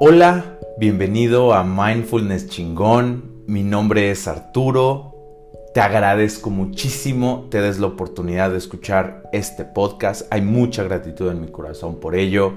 Hola, bienvenido a Mindfulness Chingón. Mi nombre es Arturo. Te agradezco muchísimo te des la oportunidad de escuchar este podcast. Hay mucha gratitud en mi corazón por ello.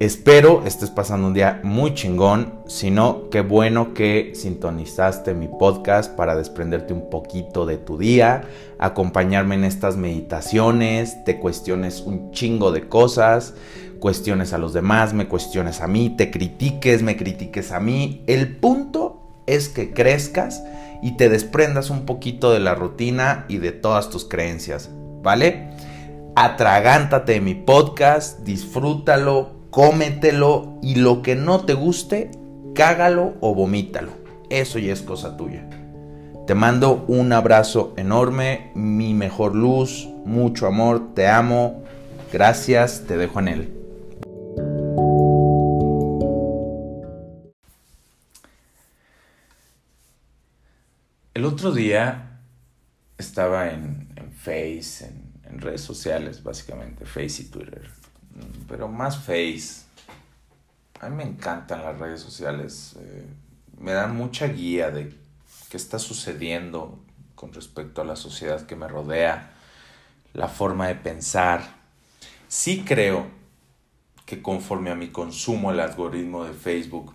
Espero estés pasando un día muy chingón. Si no, qué bueno que sintonizaste mi podcast para desprenderte un poquito de tu día, acompañarme en estas meditaciones, te cuestiones un chingo de cosas, cuestiones a los demás, me cuestiones a mí, te critiques, me critiques a mí. El punto es que crezcas y te desprendas un poquito de la rutina y de todas tus creencias, ¿vale? Atragántate de mi podcast, disfrútalo, cómetelo y lo que no te guste, cágalo o vomítalo. Eso ya es cosa tuya. Te mando un abrazo enorme, mi mejor luz, mucho amor, te amo, gracias, te dejo en él. El otro día estaba en, en Face, en, en redes sociales, básicamente, Face y Twitter pero más Face. A mí me encantan las redes sociales. Eh, me dan mucha guía de qué está sucediendo con respecto a la sociedad que me rodea, la forma de pensar. Sí creo que conforme a mi consumo el algoritmo de Facebook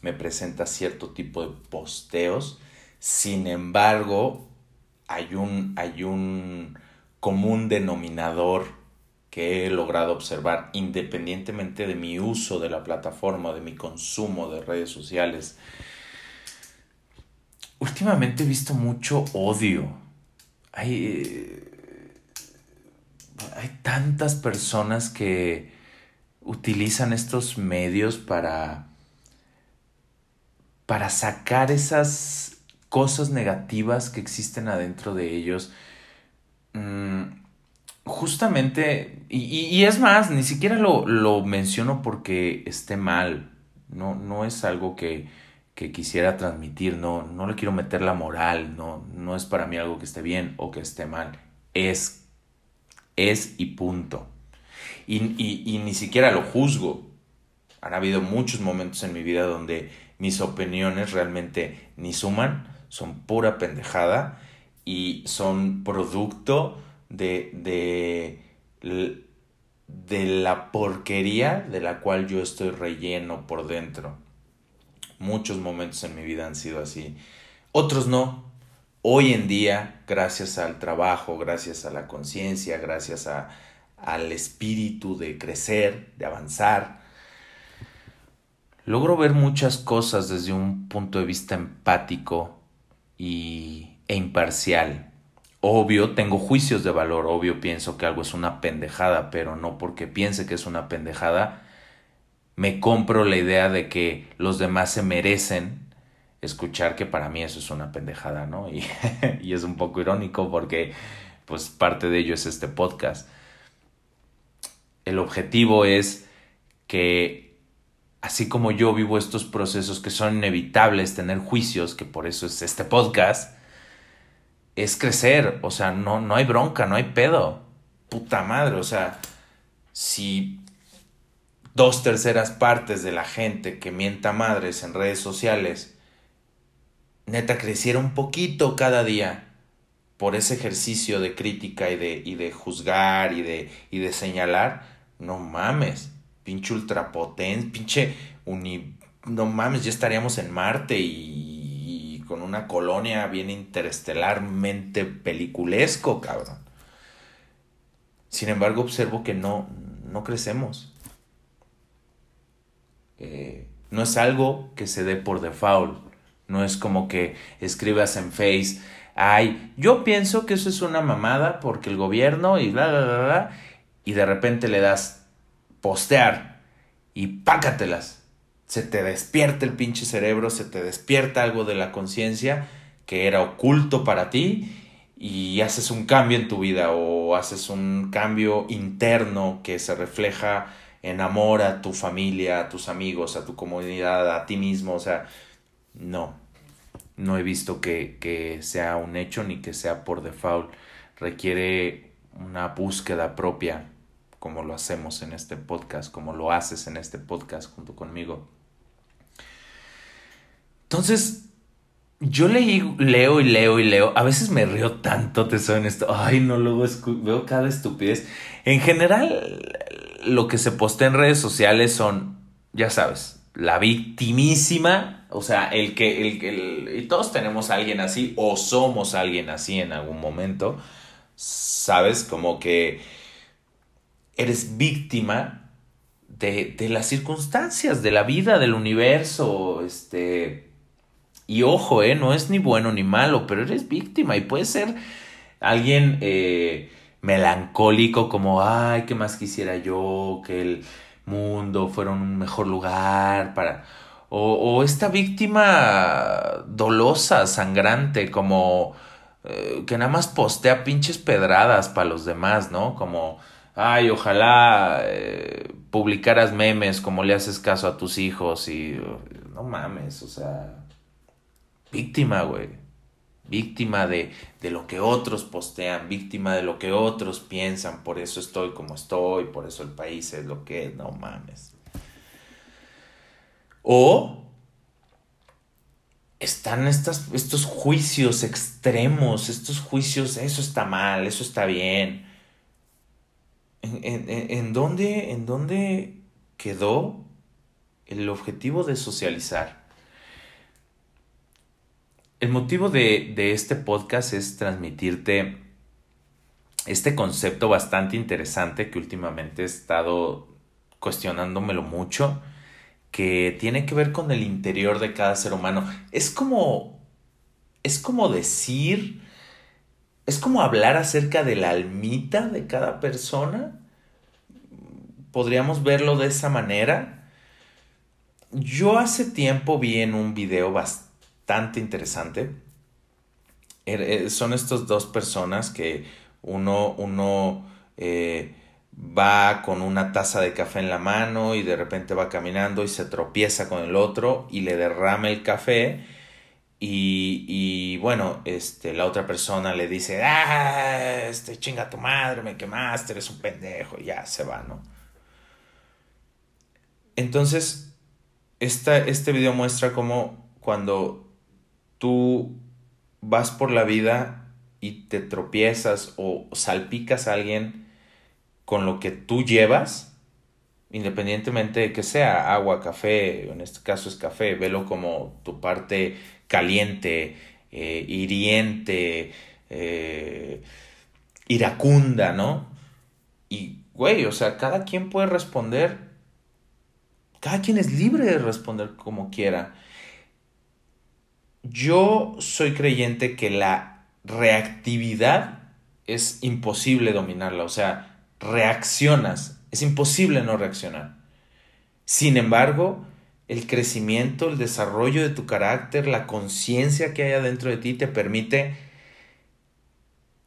me presenta cierto tipo de posteos. Sin embargo, hay un, hay un común denominador que he logrado observar independientemente de mi uso de la plataforma, de mi consumo de redes sociales. Últimamente he visto mucho odio. Hay, eh, hay tantas personas que utilizan estos medios para, para sacar esas cosas negativas que existen adentro de ellos. Mm, justamente, y, es más, ni siquiera lo, menciono porque esté mal, no, no es algo que, que, quisiera transmitir, no, no le quiero meter la moral, no, no es para mí algo que esté bien o que esté mal, es, es y punto. Y, y, y ni siquiera lo juzgo. Han habido muchos momentos en mi vida donde mis opiniones realmente ni suman, son pura pendejada y son producto de, de, de la porquería de la cual yo estoy relleno por dentro. Muchos momentos en mi vida han sido así. Otros no. Hoy en día, gracias al trabajo, gracias a la conciencia, gracias a, al espíritu de crecer, de avanzar, logro ver muchas cosas desde un punto de vista empático y, e imparcial. Obvio, tengo juicios de valor, obvio pienso que algo es una pendejada, pero no porque piense que es una pendejada, me compro la idea de que los demás se merecen escuchar que para mí eso es una pendejada, ¿no? Y, y es un poco irónico porque pues parte de ello es este podcast. El objetivo es que así como yo vivo estos procesos que son inevitables, tener juicios, que por eso es este podcast, es crecer, o sea, no, no hay bronca, no hay pedo. Puta madre, o sea, si dos terceras partes de la gente que mienta madres en redes sociales, neta, creciera un poquito cada día por ese ejercicio de crítica y de, y de juzgar y de, y de señalar, no mames, pinche ultrapotente, pinche uni... No mames, ya estaríamos en Marte y con una colonia bien interestelarmente peliculesco, cabrón. Sin embargo, observo que no, no crecemos. Eh, no es algo que se dé por default. No es como que escribas en Face, ay, yo pienso que eso es una mamada porque el gobierno y bla, bla, bla, bla, y de repente le das postear y pácatelas. Se te despierta el pinche cerebro, se te despierta algo de la conciencia que era oculto para ti y haces un cambio en tu vida o haces un cambio interno que se refleja en amor a tu familia, a tus amigos, a tu comunidad, a ti mismo, o sea, no, no he visto que, que sea un hecho ni que sea por default, requiere una búsqueda propia como lo hacemos en este podcast, como lo haces en este podcast junto conmigo. Entonces, yo leí, leo y leo y leo. A veces me río tanto, te soy esto. Ay, no, luego veo cada estupidez. En general, lo que se postea en redes sociales son, ya sabes, la victimísima. O sea, el que, el, el, y todos tenemos a alguien así, o somos alguien así en algún momento. Sabes, como que eres víctima de, de las circunstancias, de la vida, del universo, este y ojo, eh, no es ni bueno ni malo, pero eres víctima y puede ser alguien eh, melancólico como, ay, ¿qué más quisiera yo? Que el mundo fuera un mejor lugar para... O, o esta víctima dolosa, sangrante, como eh, que nada más postea pinches pedradas para los demás, ¿no? Como, ay, ojalá eh, publicaras memes como le haces caso a tus hijos y no mames, o sea víctima, güey. Víctima de, de lo que otros postean, víctima de lo que otros piensan, por eso estoy como estoy, por eso el país es lo que es, no mames. O están estas, estos juicios extremos, estos juicios, eso está mal, eso está bien. ¿En, en, en, dónde, ¿En dónde quedó el objetivo de socializar? El motivo de, este podcast es transmitirte este concepto bastante interesante que últimamente he estado cuestionándomelo mucho, que tiene que ver con el interior de cada ser humano. Es como, es como decir, es como hablar acerca de la almita de cada persona. Podríamos verlo de esa manera. Yo hace tiempo vi en un video bastante interesante. Er, eh, son estas dos personas que uno, uno eh, va con una taza de café en la mano y de repente va caminando y se tropieza con el otro y le derrama el café. Y, y, bueno, este, la otra persona le dice, ah, este chinga tu madre, me quemaste, eres un pendejo, y ya se va, ¿no? Entonces, esta, este video muestra cómo cuando tú vas por la vida y te tropiezas o salpicas a alguien con lo que tú llevas, independientemente de que sea agua, café, en este caso es café, velo como tu parte caliente, eh, hiriente, eh, iracunda, ¿no? Y, güey, o sea, cada quien puede responder, cada quien es libre de responder como quiera. Yo soy creyente que la reactividad es imposible dominarla, o sea, reaccionas, es imposible no reaccionar. Sin embargo, el crecimiento, el desarrollo de tu carácter, la conciencia que hay adentro de ti te permite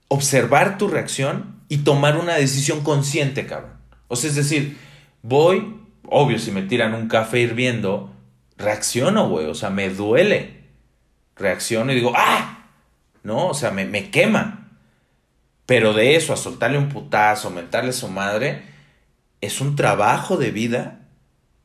observar tu reacción y tomar una decisión consciente, cabrón. O sea, es decir, voy, obvio, si me tiran un café hirviendo, reacciono, güey, o sea, me duele reacciono y digo, ¡ah! ¿No? O sea, me, me quema. Pero de eso, a soltarle un putazo, mentarle a su madre, es un trabajo de vida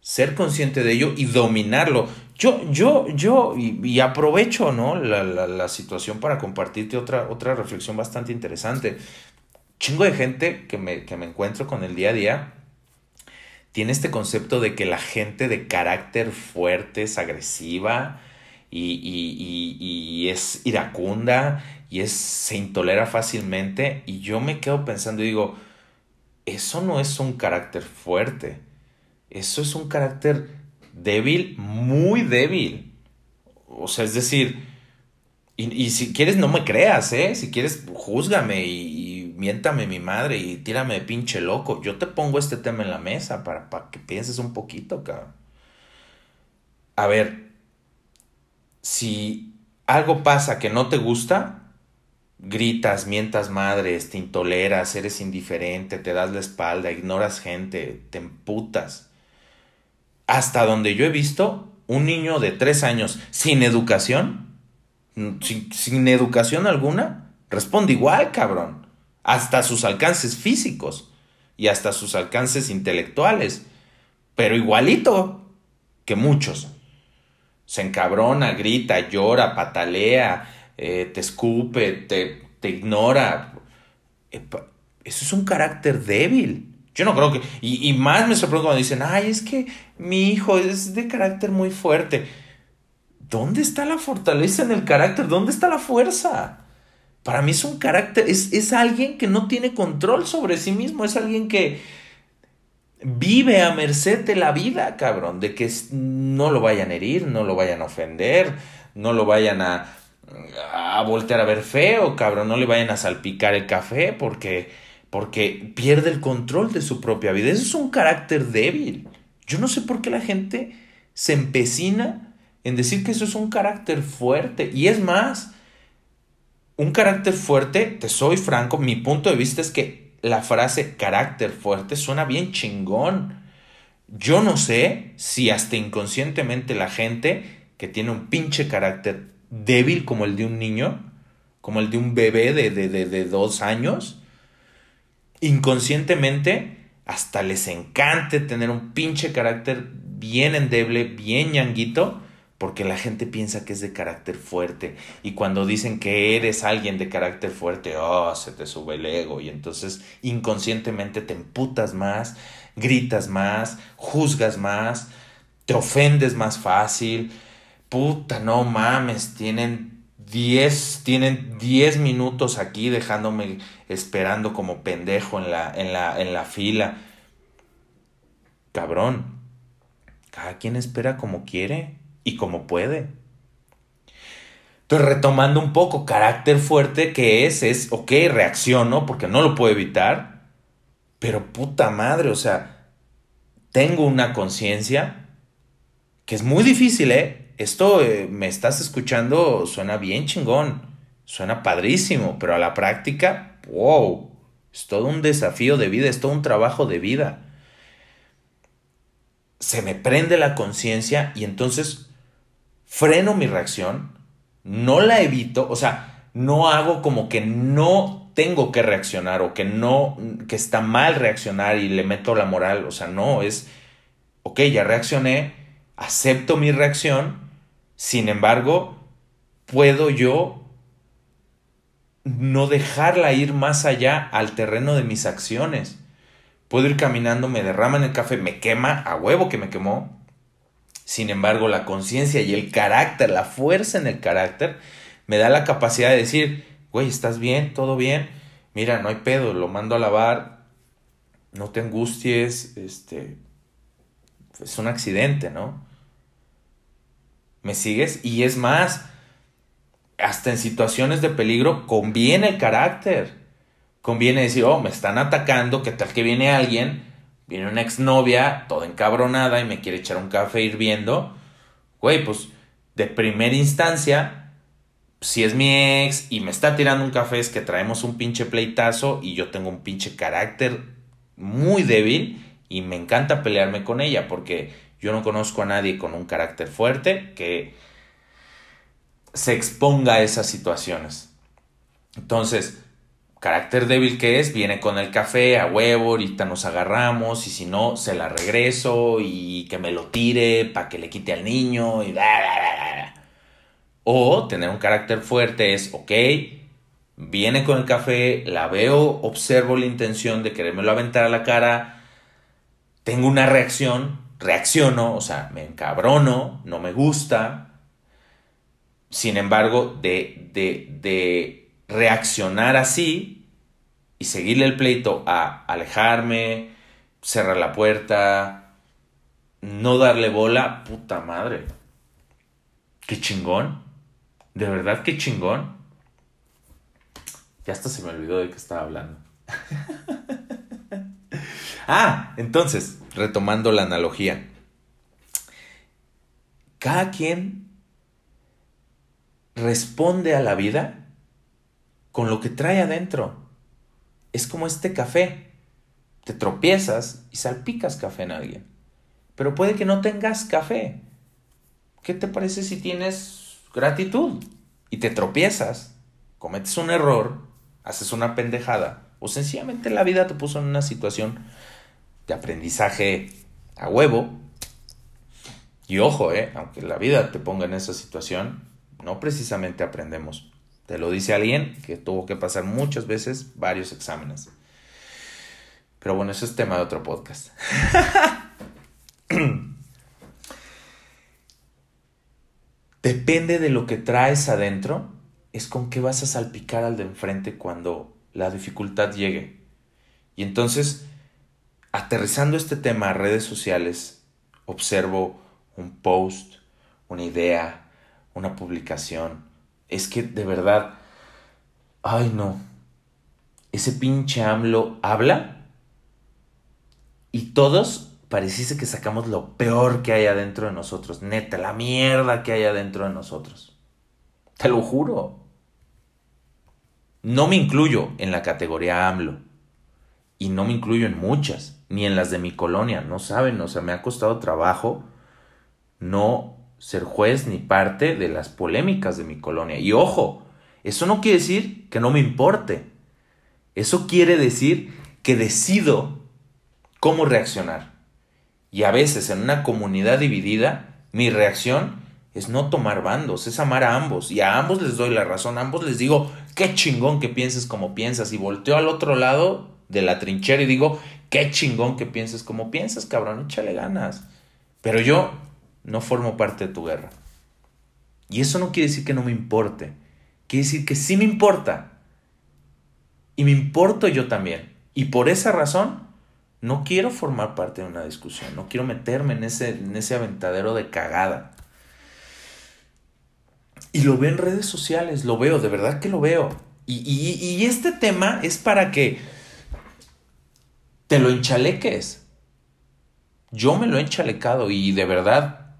ser consciente de ello y dominarlo. Yo, yo, yo, y, aprovecho, ¿no? La, la, la, situación para compartirte otra, otra reflexión bastante interesante. Chingo de gente que me, que me encuentro con el día a día tiene este concepto de que la gente de carácter fuerte es agresiva, y, es iracunda y es, se intolera fácilmente y yo me quedo pensando y digo, eso no es un carácter fuerte, eso es un carácter débil, muy débil. O sea, es decir, y, si quieres no me creas, ¿eh? Si quieres, júzgame y, y, miéntame mi madre y tírame de pinche loco. Yo te pongo este tema en la mesa para, para que pienses un poquito, cabrón. A ver, si algo pasa que no te gusta, gritas, mientas madres, te intoleras, eres indiferente, te das la espalda, ignoras gente, te emputas. Hasta donde yo he visto, un niño de tres años sin educación, sin, sin educación alguna, responde igual, cabrón, hasta sus alcances físicos. y hasta sus alcances intelectuales, pero igualito que muchos. Se encabrona, grita, llora, patalea, eh, te escupe, te, te ignora. Eso es un carácter débil. Yo no creo que... Y, y más me sorprende cuando dicen, ay, es que mi hijo es de carácter muy fuerte. ¿Dónde está la fortaleza en el carácter? ¿Dónde está la fuerza? Para mí es un carácter, es, es alguien que no tiene control sobre sí mismo, es alguien que vive a merced de la vida, cabrón, de que no lo vayan a herir, no lo vayan a ofender, no lo vayan a, a voltear a ver feo, cabrón, no le vayan a salpicar el café porque, porque pierde el control de su propia vida. Eso es un carácter débil. Yo no sé por qué la gente se empecina en decir que eso es un carácter fuerte. Y es más, un carácter fuerte, te soy franco, mi punto de vista es que la frase carácter fuerte suena bien chingón. Yo no sé si hasta inconscientemente la gente que tiene un pinche carácter débil como el de un niño, como el de un bebé de, de, de, de dos años, inconscientemente hasta les encante tener un pinche carácter bien endeble, bien ñanguito, porque la gente piensa que es de carácter fuerte y cuando dicen que eres alguien de carácter fuerte, oh, se te sube el ego y entonces inconscientemente te emputas más, gritas más, juzgas más, te ofendes más fácil. Puta, no mames, tienen 10 tienen 10 minutos aquí dejándome esperando como pendejo en la en la en la fila. Cabrón. Cada quien espera como quiere y como puede. Entonces, retomando un poco, carácter fuerte que es, es, ok, reacciono porque no lo puedo evitar, pero puta madre, o sea, tengo una conciencia que es muy difícil, ¿eh? Esto eh, me estás escuchando, suena bien chingón, suena padrísimo, pero a la práctica, wow, es todo un desafío de vida, es todo un trabajo de vida. Se me prende la conciencia y entonces freno mi reacción, no la evito, o sea, no hago como que no tengo que reaccionar o que no, que está mal reaccionar y le meto la moral, o sea, no, es, ok, ya reaccioné, acepto mi reacción, sin embargo, puedo yo no dejarla ir más allá al terreno de mis acciones. Puedo ir caminando, me derrama en el café, me quema, a huevo que me quemó, sin embargo, la conciencia y el carácter, la fuerza en el carácter, me da la capacidad de decir, güey, ¿estás bien? ¿Todo bien? Mira, no hay pedo, lo mando a lavar, no te angusties, este, es un accidente, ¿no? ¿Me sigues? Y es más, hasta en situaciones de peligro conviene el carácter. Conviene decir, oh, me están atacando, ¿qué tal que viene alguien? viene una exnovia toda encabronada y me quiere echar un café hirviendo, güey, pues de primera instancia, si es mi ex y me está tirando un café es que traemos un pinche pleitazo y yo tengo un pinche carácter muy débil y me encanta pelearme con ella porque yo no conozco a nadie con un carácter fuerte que se exponga a esas situaciones. Entonces, carácter débil que es, viene con el café a huevo, ahorita nos agarramos y si no, se la regreso y que me lo tire para que le quite al niño y O tener un carácter fuerte es, ok, viene con el café, la veo, observo la intención de querérmelo aventar a la cara, tengo una reacción, reacciono, o sea, me encabrono, no me gusta. Sin embargo, de, de, de reaccionar así y seguirle el pleito a alejarme, cerrar la puerta, no darle bola, puta madre. Qué chingón. De verdad, qué chingón. Ya hasta se me olvidó de qué estaba hablando. ah, entonces, retomando la analogía. Cada quien responde a la vida con lo que trae adentro. Es como este café. Te tropiezas y salpicas café en alguien. Pero puede que no tengas café. ¿Qué te parece si tienes gratitud y te tropiezas, cometes un error, haces una pendejada O sencillamente la vida te puso en una situación de aprendizaje a huevo. Y ojo, eh, aunque la vida te ponga en esa situación, no precisamente aprendemos. Te lo dice alguien que tuvo que pasar muchas veces varios exámenes. Pero bueno, eso es tema de otro podcast. Depende de lo que traes adentro, es con qué vas a salpicar al de enfrente cuando la dificultad llegue. Y entonces, aterrizando este tema a redes sociales, observo un post, una idea, una publicación. Es que de verdad, ay no, ese pinche AMLO habla y todos pareciese que sacamos lo peor que hay adentro de nosotros. Neta, la mierda que hay adentro de nosotros. Te lo juro. No me incluyo en la categoría AMLO. Y no me incluyo en muchas, ni en las de mi colonia. No saben, o sea, me ha costado trabajo no ser juez ni parte de las polémicas de mi colonia. Y ojo, eso no quiere decir que no me importe. Eso quiere decir que decido cómo reaccionar. Y a veces en una comunidad dividida, mi reacción es no tomar bandos, es amar a ambos. Y a ambos les doy la razón, a ambos les digo, qué chingón que pienses como piensas. Y volteo al otro lado de la trinchera y digo, qué chingón que pienses como piensas, cabrón, échale ganas. Pero yo no formo parte de tu guerra. Y eso no quiere decir que no me importe. Quiere decir que sí me importa. Y me importo yo también. Y por esa razón no quiero formar parte de una discusión, no quiero meterme en ese, en ese aventadero de cagada. Y lo veo en redes sociales, lo veo, de verdad que lo veo. Y, y este tema es para que te lo enchaleques. Yo me lo he enchalecado y de verdad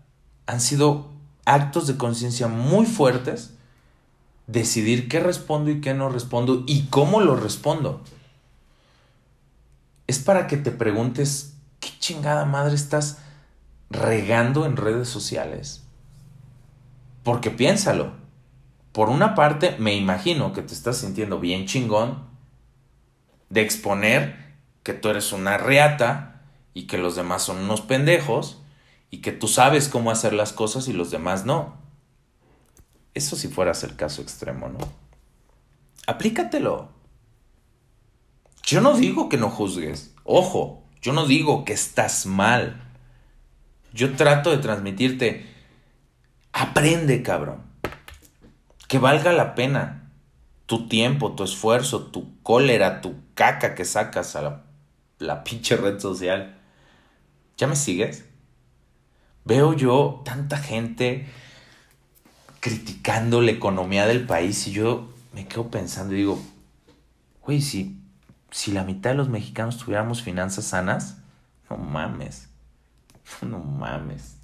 han sido actos de conciencia muy fuertes decidir qué respondo y qué no respondo y cómo lo respondo es para que te preguntes, ¿qué chingada madre estás regando en redes sociales? Porque piénsalo. Por una parte, me imagino que te estás sintiendo bien chingón de exponer que tú eres una reata y que los demás son unos pendejos y que tú sabes cómo hacer las cosas y los demás no. Eso si fueras el caso extremo, ¿no? Aplícatelo. Yo no digo que no juzgues. Ojo, yo no digo que estás mal. Yo trato de transmitirte, aprende, cabrón. Que valga la pena tu tiempo, tu esfuerzo, tu cólera, tu caca que sacas a la, la pinche red social. ¿Ya me sigues? Veo yo tanta gente criticando la economía del país y yo me quedo pensando y digo, güey, si si la mitad de los mexicanos tuviéramos finanzas sanas, no mames, no mames.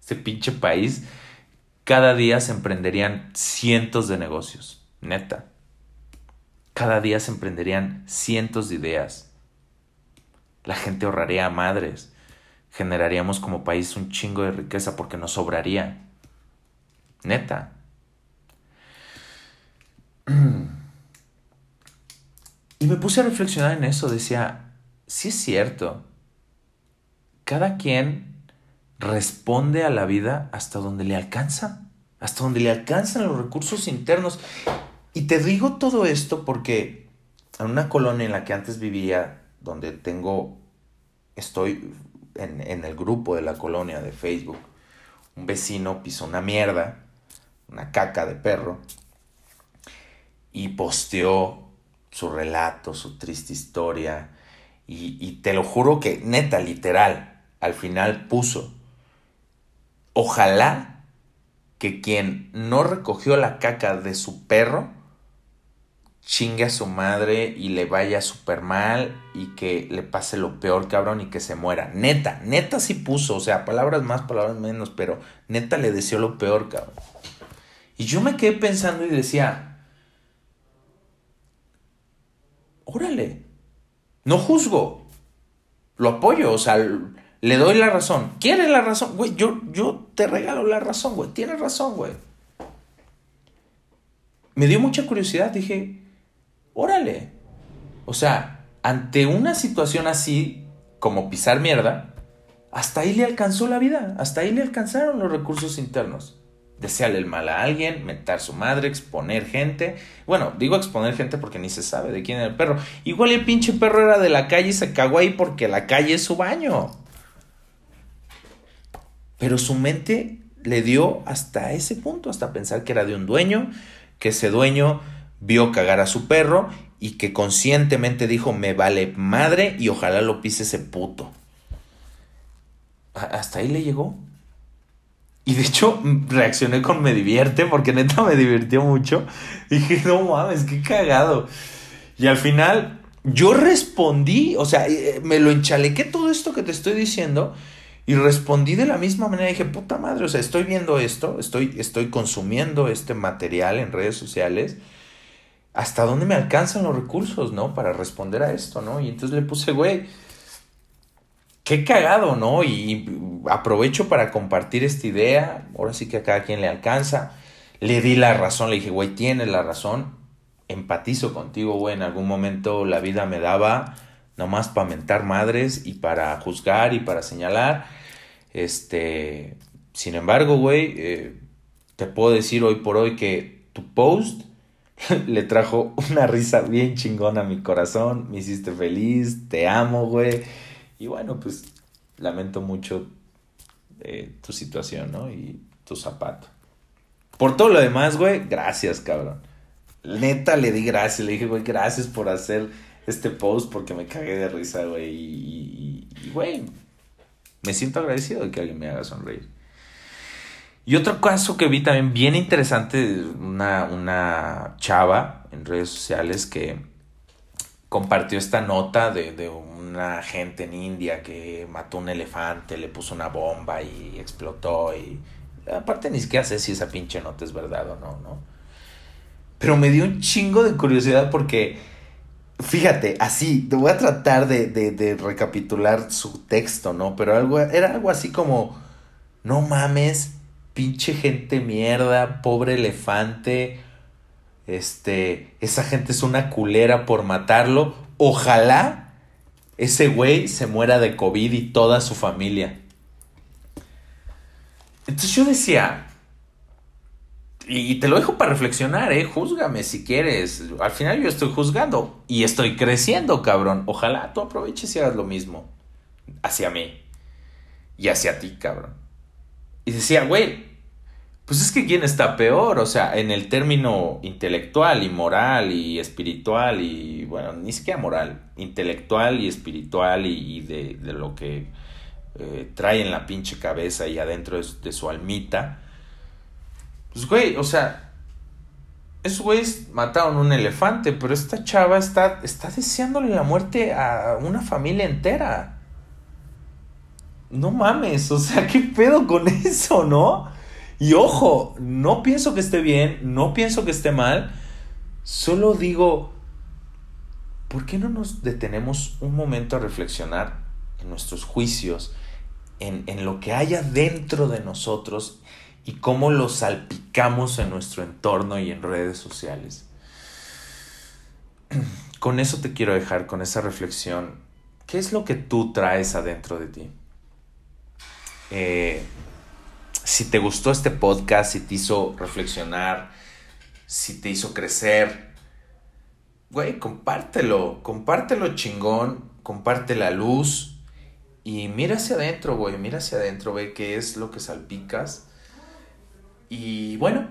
Este pinche país, cada día se emprenderían cientos de negocios, neta. Cada día se emprenderían cientos de ideas. La gente ahorraría a madres. Generaríamos como país un chingo de riqueza porque nos sobraría. Neta. Y me puse a reflexionar en eso, decía, sí es cierto, cada quien responde a la vida hasta donde le alcanza, hasta donde le alcanzan los recursos internos. Y te digo todo esto porque en una colonia en la que antes vivía, donde tengo, estoy en, en el grupo de la colonia de Facebook, un vecino pisó una mierda, una caca de perro, y posteó su relato, su triste historia. Y, te lo juro que, neta, literal, al final puso, ojalá que quien no recogió la caca de su perro, chingue a su madre y le vaya súper mal y que le pase lo peor, cabrón, y que se muera. Neta, neta sí puso, o sea, palabras más, palabras menos, pero neta le deseó lo peor, cabrón. Y yo me quedé pensando y decía, órale, no juzgo, lo apoyo, o sea, le doy la razón. ¿Quieres la razón? Güey, yo, yo te regalo la razón, güey, tienes razón, güey. Me dio mucha curiosidad, dije, órale, O sea, ante una situación así, como pisar mierda, hasta ahí le alcanzó la vida, hasta ahí le alcanzaron los recursos internos. Desearle el mal a alguien, meter su madre, exponer gente. Bueno, digo exponer gente porque ni se sabe de quién era el perro. Igual el pinche perro era de la calle y se cagó ahí porque la calle es su baño. Pero su mente le dio hasta ese punto, hasta pensar que era de un dueño, que ese dueño vio cagar a su perro y que conscientemente dijo me vale madre y ojalá lo pise ese puto. Hasta ahí le llegó. Y de hecho reaccioné con me divierte porque neta me divirtió mucho. Dije, no mames, qué cagado. Y al final yo respondí, o sea, eh, me lo enchalequé todo esto que te estoy diciendo y respondí de la misma manera. Dije, puta madre, o sea, estoy viendo esto, estoy, estoy consumiendo este material en redes sociales. ¿Hasta dónde me alcanzan los recursos, no? Para responder a esto, ¿no? Y entonces le puse, güey, qué cagado, ¿no? Y aprovecho para compartir esta idea. Ahora sí que a cada quien le alcanza. Le di la razón, le dije, güey, tienes la razón. Empatizo contigo, güey. En algún momento la vida me daba nomás para mentar madres y para juzgar y para señalar. Este, sin embargo, güey, eh, te puedo decir hoy por hoy que tu post le trajo una risa bien chingona a mi corazón, me hiciste feliz, te amo, güey. Y bueno, pues lamento mucho eh, tu situación, ¿no? Y tu zapato. Por todo lo demás, güey, gracias, cabrón. Neta le di gracias, le dije, güey, gracias por hacer este post porque me cagué de risa, güey. Y, güey, me siento agradecido de que alguien me haga sonreír. Y otro caso que vi también bien interesante, una, una chava en redes sociales que compartió esta nota de, de una gente en India que mató un elefante, le puso una bomba y explotó y aparte ni siquiera sé si esa pinche nota es verdad o no, ¿no? Pero me dio un chingo de curiosidad porque Fíjate, así, te voy a tratar de, de, recapitular su texto, ¿no? Pero algo, era algo así como, no mames, pinche gente mierda, pobre elefante, este, esa gente es una culera por matarlo, ojalá ese güey se muera de COVID y toda su familia. Entonces yo decía, y te lo dejo para reflexionar, ¿eh? Júzgame si quieres. Al final yo estoy juzgando y estoy creciendo, cabrón. Ojalá tú aproveches y hagas lo mismo hacia mí y hacia ti, cabrón. Y decía, güey, pues es que quién está peor, o sea, en el término intelectual y moral y espiritual y, bueno, ni siquiera moral, intelectual y espiritual y, de, lo que eh, trae en la pinche cabeza y adentro de su almita pues, güey, o sea, esos güeyes mataron un elefante, pero esta chava está, está deseándole la muerte a una familia entera. No mames, o sea, ¿qué pedo con eso, no? Y ojo, no pienso que esté bien, no pienso que esté mal, solo digo, ¿por qué no nos detenemos un momento a reflexionar en nuestros juicios, en, en lo que haya dentro de nosotros y cómo lo salpicamos en nuestro entorno y en redes sociales. Con eso te quiero dejar, con esa reflexión. ¿Qué es lo que tú traes adentro de ti? Eh, si te gustó este podcast, si te hizo reflexionar, si te hizo crecer, güey, compártelo, compártelo chingón, comparte la luz y mira hacia adentro, güey, mira hacia adentro, ve qué es lo que salpicas y bueno,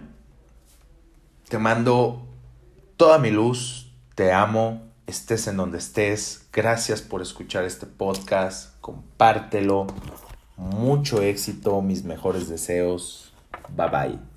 te mando toda mi luz, te amo, estés en donde estés. Gracias por escuchar este podcast, compártelo. Mucho éxito, mis mejores deseos. Bye bye.